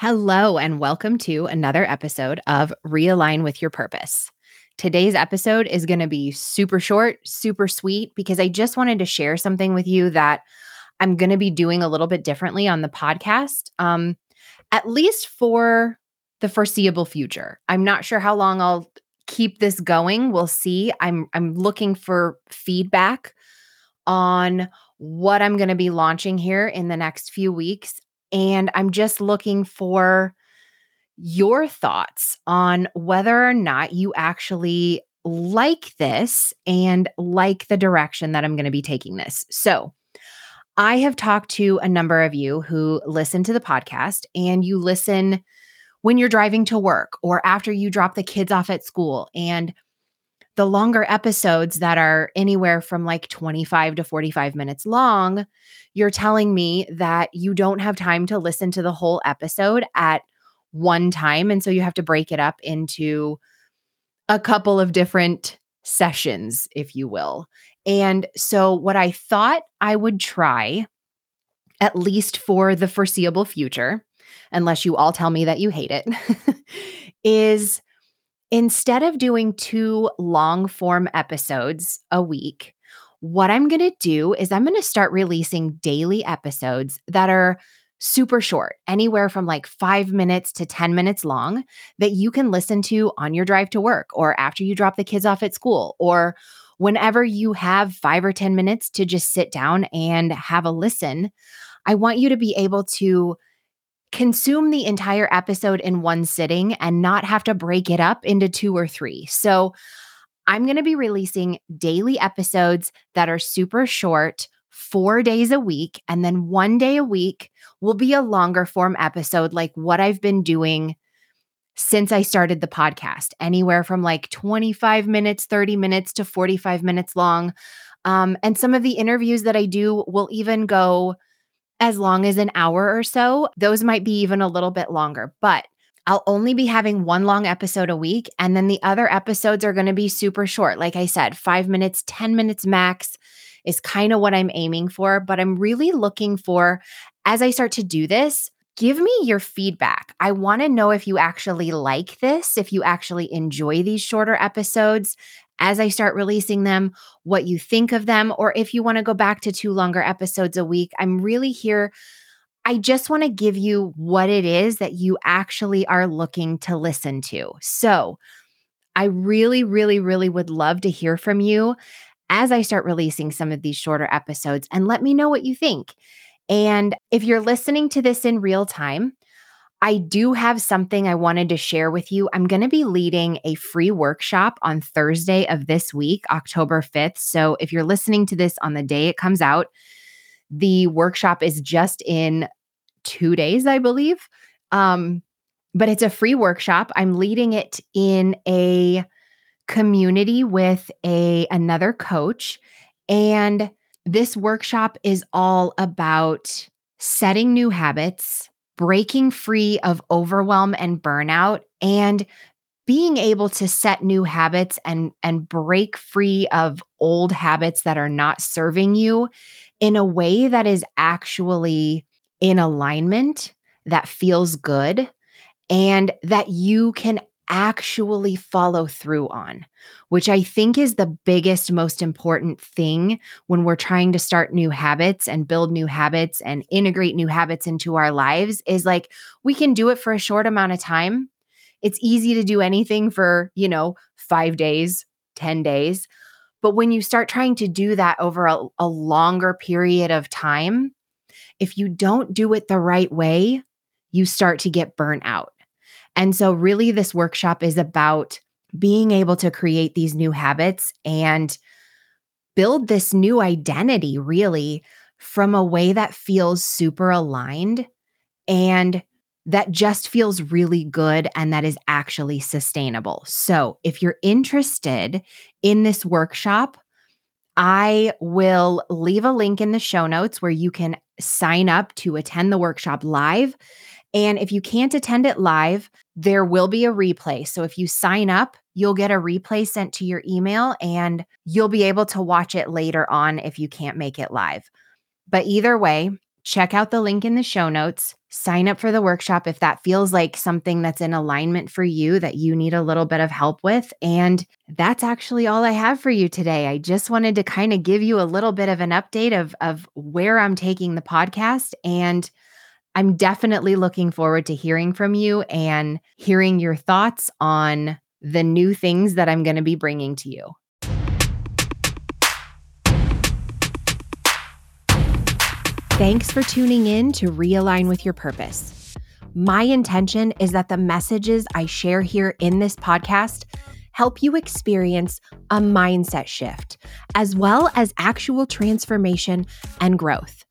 Hello, and welcome to another episode of Realign with Your Purpose. Today's episode is going to be super short, super sweet, because I just wanted to share something with you that I'm going to be doing a little bit differently on the podcast, um, at least for the foreseeable future. I'm not sure how long I'll keep this going. We'll see. I'm I'm looking for feedback on what I'm going to be launching here in the next few weeks and I'm just looking for your thoughts on whether or not you actually like this and like the direction that I'm going to be taking this. So, I have talked to a number of you who listen to the podcast and you listen when you're driving to work or after you drop the kids off at school. And the longer episodes that are anywhere from like 25 to 45 minutes long, you're telling me that you don't have time to listen to the whole episode at one time. And so you have to break it up into a couple of different sessions, if you will. And so, what I thought I would try, at least for the foreseeable future, unless you all tell me that you hate it, is instead of doing two long form episodes a week, what I'm going to do is I'm going to start releasing daily episodes that are super short, anywhere from like five minutes to 10 minutes long, that you can listen to on your drive to work or after you drop the kids off at school or whenever you have five or 10 minutes to just sit down and have a listen. I want you to be able to consume the entire episode in one sitting and not have to break it up into two or three. So, I'm going to be releasing daily episodes that are super short, four days a week. And then one day a week will be a longer form episode, like what I've been doing since I started the podcast, anywhere from like 25 minutes, 30 minutes to 45 minutes long. Um, and some of the interviews that I do will even go as long as an hour or so. Those might be even a little bit longer, but I'll only be having one long episode a week. And then the other episodes are going to be super short. Like I said, five minutes, 10 minutes max is kind of what I'm aiming for. But I'm really looking for, as I start to do this, give me your feedback. I want to know if you actually like this, if you actually enjoy these shorter episodes as I start releasing them, what you think of them, or if you want to go back to two longer episodes a week. I'm really here I just want to give you what it is that you actually are looking to listen to. So, I really, really, really would love to hear from you as I start releasing some of these shorter episodes and let me know what you think. And if you're listening to this in real time, I do have something I wanted to share with you. I'm going to be leading a free workshop on Thursday of this week, October 5th. So if you're listening to this on the day it comes out, the workshop is just in two days, I believe. Um, but it's a free workshop. I'm leading it in a community with a another coach and this workshop is all about setting new habits, breaking free of overwhelm and burnout and being able to set new habits and and break free of old habits that are not serving you in a way that is actually in alignment that feels good and that you can actually follow through on, which I think is the biggest, most important thing when we're trying to start new habits and build new habits and integrate new habits into our lives is like we can do it for a short amount of time. It's easy to do anything for, you know, five days, 10 days. But when you start trying to do that over a, a longer period of time, if you don't do it the right way, you start to get burnt out. And so, really, this workshop is about being able to create these new habits and build this new identity, really, from a way that feels super aligned and that just feels really good and that is actually sustainable. So, if you're interested in this workshop, I will leave a link in the show notes where you can sign up to attend the workshop live. And if you can't attend it live, there will be a replay. So if you sign up, you'll get a replay sent to your email and you'll be able to watch it later on if you can't make it live. But either way, check out the link in the show notes. Sign up for the workshop if that feels like something that's in alignment for you that you need a little bit of help with. And that's actually all I have for you today. I just wanted to kind of give you a little bit of an update of, of where I'm taking the podcast and I'm definitely looking forward to hearing from you and hearing your thoughts on the new things that I'm going to be bringing to you. Thanks for tuning in to Realign with Your Purpose. My intention is that the messages I share here in this podcast help you experience a mindset shift, as well as actual transformation and growth.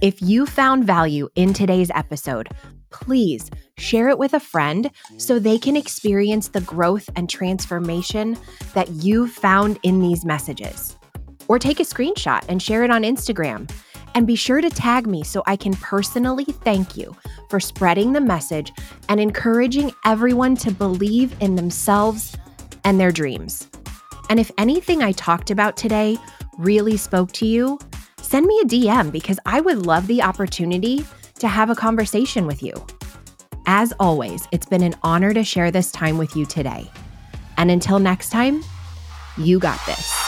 If you found value in today's episode, please share it with a friend so they can experience the growth and transformation that you've found in these messages. Or take a screenshot and share it on Instagram. And be sure to tag me so I can personally thank you for spreading the message and encouraging everyone to believe in themselves and their dreams. And if anything I talked about today really spoke to you, send me a DM because I would love the opportunity to have a conversation with you. As always, it's been an honor to share this time with you today. And until next time, you got this.